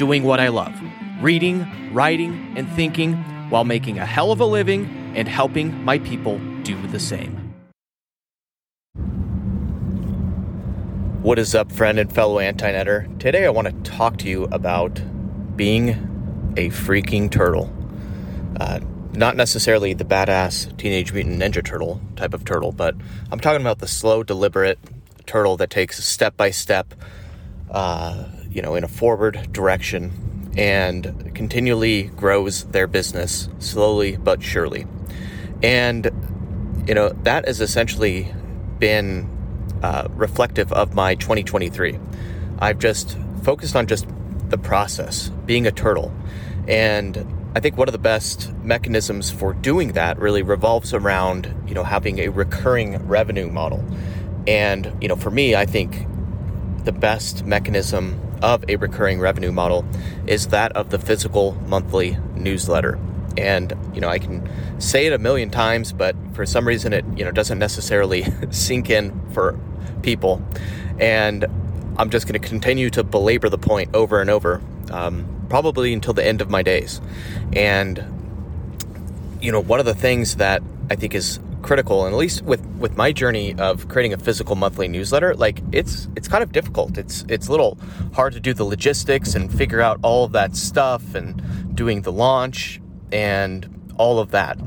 doing what I love reading, writing, and thinking while making a hell of a living and helping my people do the same. What is up, friend and fellow Antinetter? Today I want to talk to you about being a freaking turtle. Uh, not necessarily the badass Teenage Mutant Ninja Turtle type of turtle, but I'm talking about the slow, deliberate turtle that takes step by step uh, you know, in a forward direction and continually grows their business slowly but surely. And, you know, that has essentially been uh, reflective of my 2023. I've just focused on just the process, being a turtle. And I think one of the best mechanisms for doing that really revolves around, you know, having a recurring revenue model. And, you know, for me, I think the best mechanism of a recurring revenue model is that of the physical monthly newsletter. And you know, I can say it a million times, but for some reason it you know doesn't necessarily sink in for people. And I'm just going to continue to belabor the point over and over, um, probably until the end of my days. And you know, one of the things that I think is critical and at least with with my journey of creating a physical monthly newsletter like it's it's kind of difficult. It's it's a little hard to do the logistics and figure out all of that stuff and doing the launch and all of that.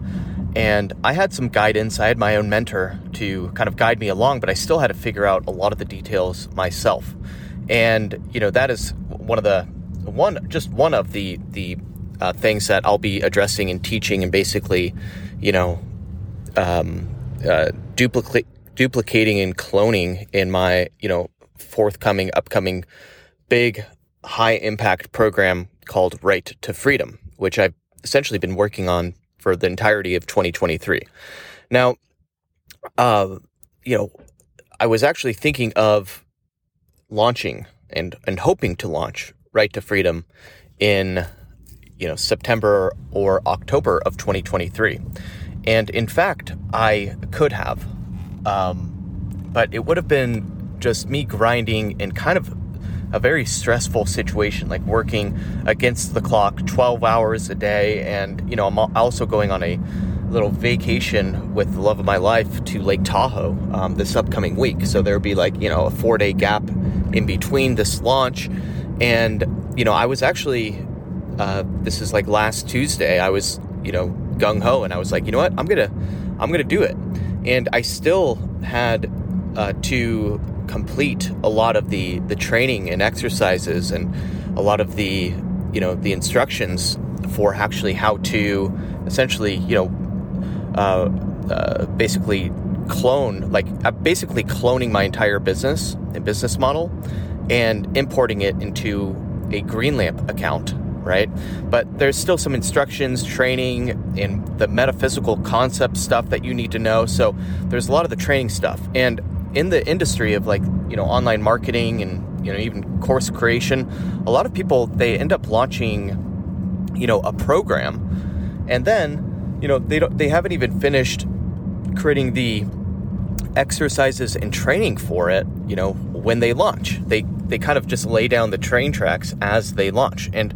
And i had some guidance. I had my own mentor to kind of guide me along but i still had to figure out a lot of the details myself. And you know that is one of the one just one of the the uh, things that I'll be addressing and teaching and basically, you know, um, uh, duplicate, duplicating and cloning in my, you know, forthcoming, upcoming big high impact program called Write to Freedom, which I've essentially been working on for the entirety of 2023. Now, uh, you know, I was actually thinking of launching and, and hoping to launch Write to Freedom in, you know, September or October of 2023. And in fact, I could have. Um, but it would have been just me grinding in kind of a very stressful situation, like working against the clock 12 hours a day. And, you know, I'm also going on a little vacation with the love of my life to Lake Tahoe um, this upcoming week. So there would be like, you know, a four day gap in between this launch. And, you know, I was actually, uh, this is like last Tuesday, I was, you know, gung ho, and I was like, you know what, I'm gonna, I'm gonna do it. And I still had uh, to complete a lot of the the training and exercises and a lot of the you know the instructions for actually how to essentially you know uh, uh, basically clone like uh, basically cloning my entire business and business model and importing it into a Greenlamp account right? But there's still some instructions, training, and the metaphysical concept stuff that you need to know. So there's a lot of the training stuff. And in the industry of like, you know, online marketing and, you know, even course creation, a lot of people, they end up launching, you know, a program and then, you know, they don't, they haven't even finished creating the exercises and training for it, you know, when they launch. They, they kind of just lay down the train tracks as they launch. And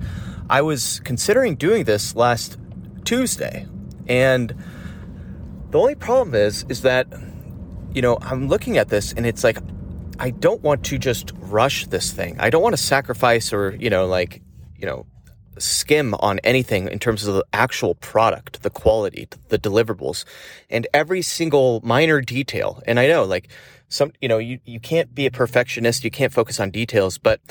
I was considering doing this last Tuesday, and the only problem is is that you know I'm looking at this and it's like I don't want to just rush this thing. I don't want to sacrifice or you know like you know skim on anything in terms of the actual product, the quality, the deliverables, and every single minor detail. And I know like some you know you you can't be a perfectionist, you can't focus on details, but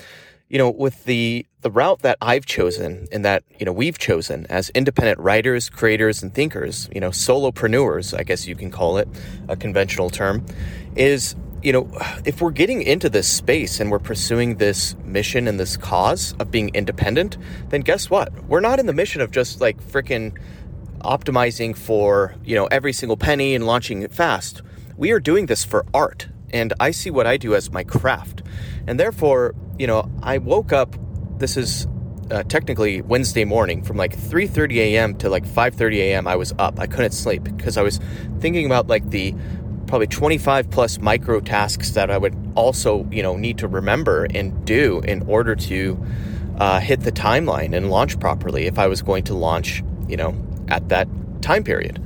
you know, with the the route that I've chosen and that you know we've chosen as independent writers, creators, and thinkers, you know, solopreneurs, I guess you can call it a conventional term, is you know, if we're getting into this space and we're pursuing this mission and this cause of being independent, then guess what? We're not in the mission of just like freaking optimizing for, you know, every single penny and launching it fast. We are doing this for art. And I see what I do as my craft. And therefore, you know, I woke up, this is uh, technically Wednesday morning from like 3:30 a.m. to like 5:30 a.m. I was up. I couldn't sleep because I was thinking about like the probably 25 plus micro tasks that I would also, you know, need to remember and do in order to uh, hit the timeline and launch properly if I was going to launch, you know, at that time period.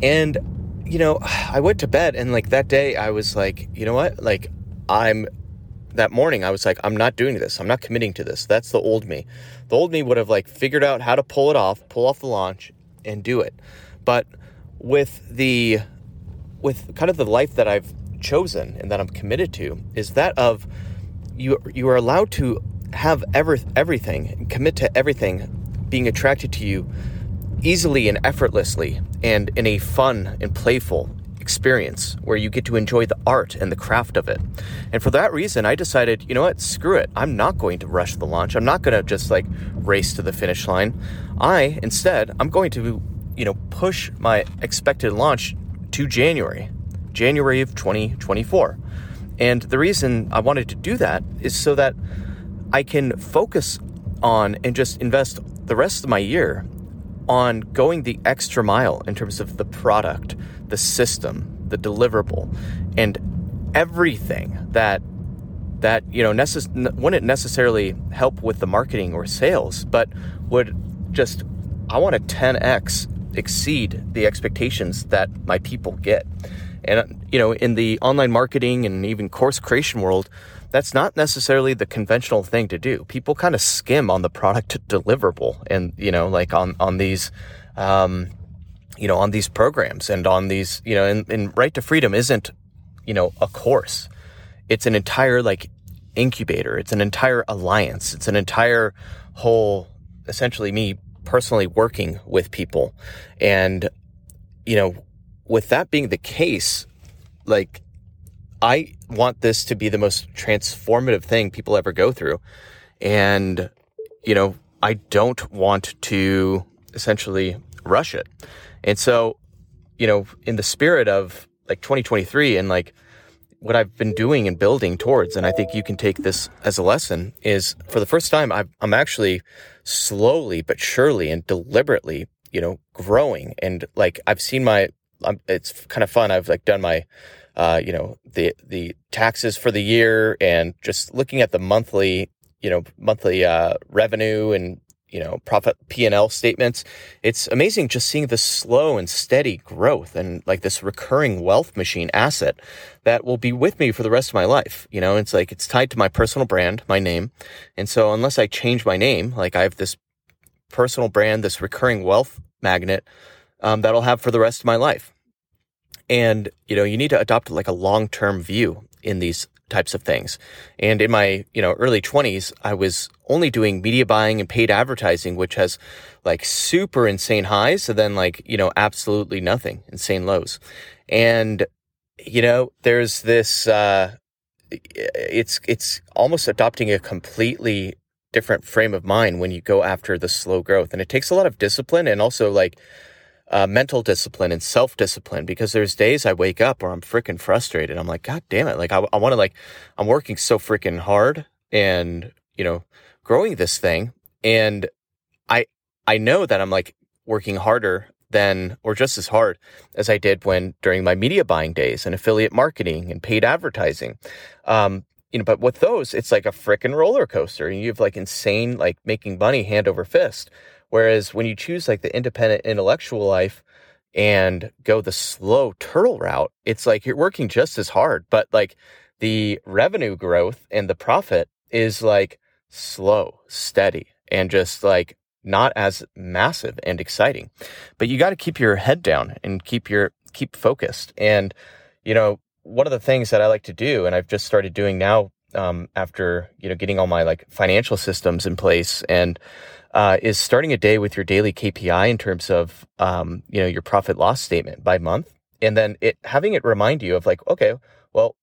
And, you know, I went to bed and like that day I was like, you know what? Like, I'm that morning I was like, I'm not doing this. I'm not committing to this. That's the old me. The old me would have like figured out how to pull it off, pull off the launch and do it. But with the with kind of the life that I've chosen and that I'm committed to is that of you you are allowed to have ever everything, commit to everything being attracted to you easily and effortlessly and in a fun and playful experience where you get to enjoy the art and the craft of it. And for that reason, I decided, you know what, screw it. I'm not going to rush the launch. I'm not going to just like race to the finish line. I instead, I'm going to, you know, push my expected launch to January, January of 2024. And the reason I wanted to do that is so that I can focus on and just invest the rest of my year on going the extra mile in terms of the product, the system, the deliverable, and everything that that you know necess- wouldn't necessarily help with the marketing or sales, but would just I want to 10x exceed the expectations that my people get. And, you know, in the online marketing and even course creation world, that's not necessarily the conventional thing to do. People kind of skim on the product deliverable and, you know, like on, on these, um, you know, on these programs and on these, you know, and, and Write to Freedom isn't, you know, a course. It's an entire like incubator. It's an entire alliance. It's an entire whole, essentially me personally working with people. And, you know, with that being the case, like, I want this to be the most transformative thing people ever go through. And, you know, I don't want to essentially rush it. And so, you know, in the spirit of like 2023 and like what I've been doing and building towards, and I think you can take this as a lesson, is for the first time, i am actually slowly but surely and deliberately, you know, growing. And like I've seen my, I'm, it's kind of fun. I've like done my, uh, you know, the the taxes for the year and just looking at the monthly, you know, monthly uh, revenue and you know profit p&l statements it's amazing just seeing the slow and steady growth and like this recurring wealth machine asset that will be with me for the rest of my life. You know it's like it's tied to my personal brand my name. And so unless i change my name like i have this personal brand this recurring wealth magnet um, that i'll have for the rest of my life and you know you need to adopt like a long-term view in these types of things. And in my, you know, early 20s, I was only doing media buying and paid advertising, which has like super insane highs and then like, you know, absolutely nothing, insane lows. And, you know, there's this, uh, it's, it's almost adopting a completely different frame of mind when you go after the slow growth. And it takes a lot of discipline and also like, uh, mental discipline and self discipline because there's days I wake up where I'm freaking frustrated. I'm like, God damn it. Like, I, I want to, like, I'm working so freaking hard and, you know, growing this thing. And I, I know that I'm like working harder than, or just as hard as I did when during my media buying days and affiliate marketing and paid advertising. Um, you know, but with those, it's like a freaking roller coaster and you have like insane, like making money hand over fist. Whereas when you choose like the independent intellectual life and go the slow turtle route, it's like you're working just as hard, but like the revenue growth and the profit is like slow, steady, and just like not as massive and exciting. But you got to keep your head down and keep your keep focused. And you know, one of the things that I like to do, and I've just started doing now um, after you know getting all my like financial systems in place and uh, is starting a day with your daily KPI in terms of um, you know your profit loss statement by month, and then it having it remind you of like, okay, well,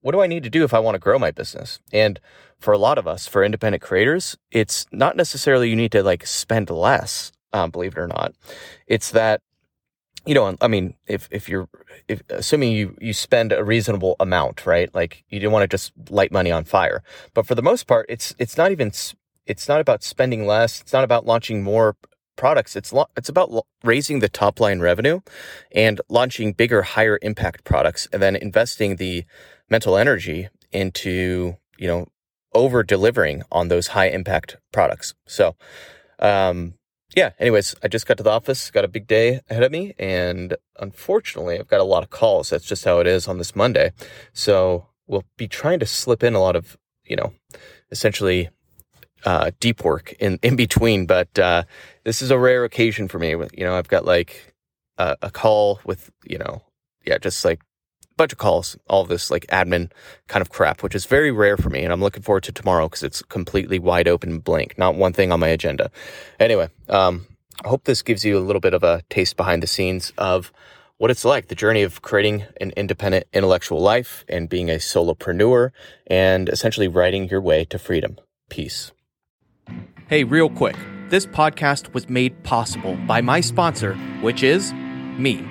what do I need to do if I want to grow my business? And for a lot of us, for independent creators, it's not necessarily you need to like spend less, um, believe it or not. It's that you know, I mean, if if you're if, assuming you you spend a reasonable amount, right? Like you don't want to just light money on fire. But for the most part, it's it's not even it's not about spending less. It's not about launching more products. It's lo- it's about lo- raising the top line revenue and launching bigger, higher impact products, and then investing the mental energy into you know over delivering on those high impact products. So, um, yeah, anyways, I just got to the office, got a big day ahead of me, and unfortunately, I've got a lot of calls. That's just how it is on this Monday. So, we'll be trying to slip in a lot of, you know, essentially uh, deep work in, in between. But uh, this is a rare occasion for me. You know, I've got like a, a call with, you know, yeah, just like bunch of calls, all this like admin kind of crap, which is very rare for me. And I'm looking forward to tomorrow because it's completely wide open blank, not one thing on my agenda. Anyway, um, I hope this gives you a little bit of a taste behind the scenes of what it's like the journey of creating an independent intellectual life and being a solopreneur and essentially writing your way to freedom. Peace. Hey, real quick. This podcast was made possible by my sponsor, which is me.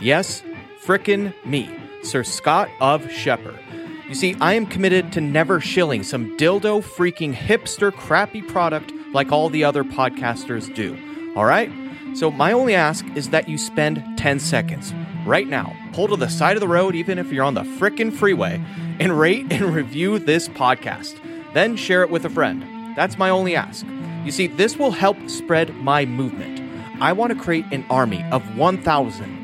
Yes, frickin' me. Sir Scott of Scheper. You see, I am committed to never shilling some dildo freaking hipster crappy product like all the other podcasters do. All right? So, my only ask is that you spend 10 seconds right now, pull to the side of the road, even if you're on the frickin' freeway, and rate and review this podcast. Then share it with a friend. That's my only ask. You see, this will help spread my movement. I want to create an army of 1,000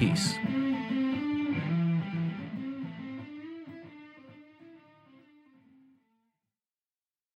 Peace.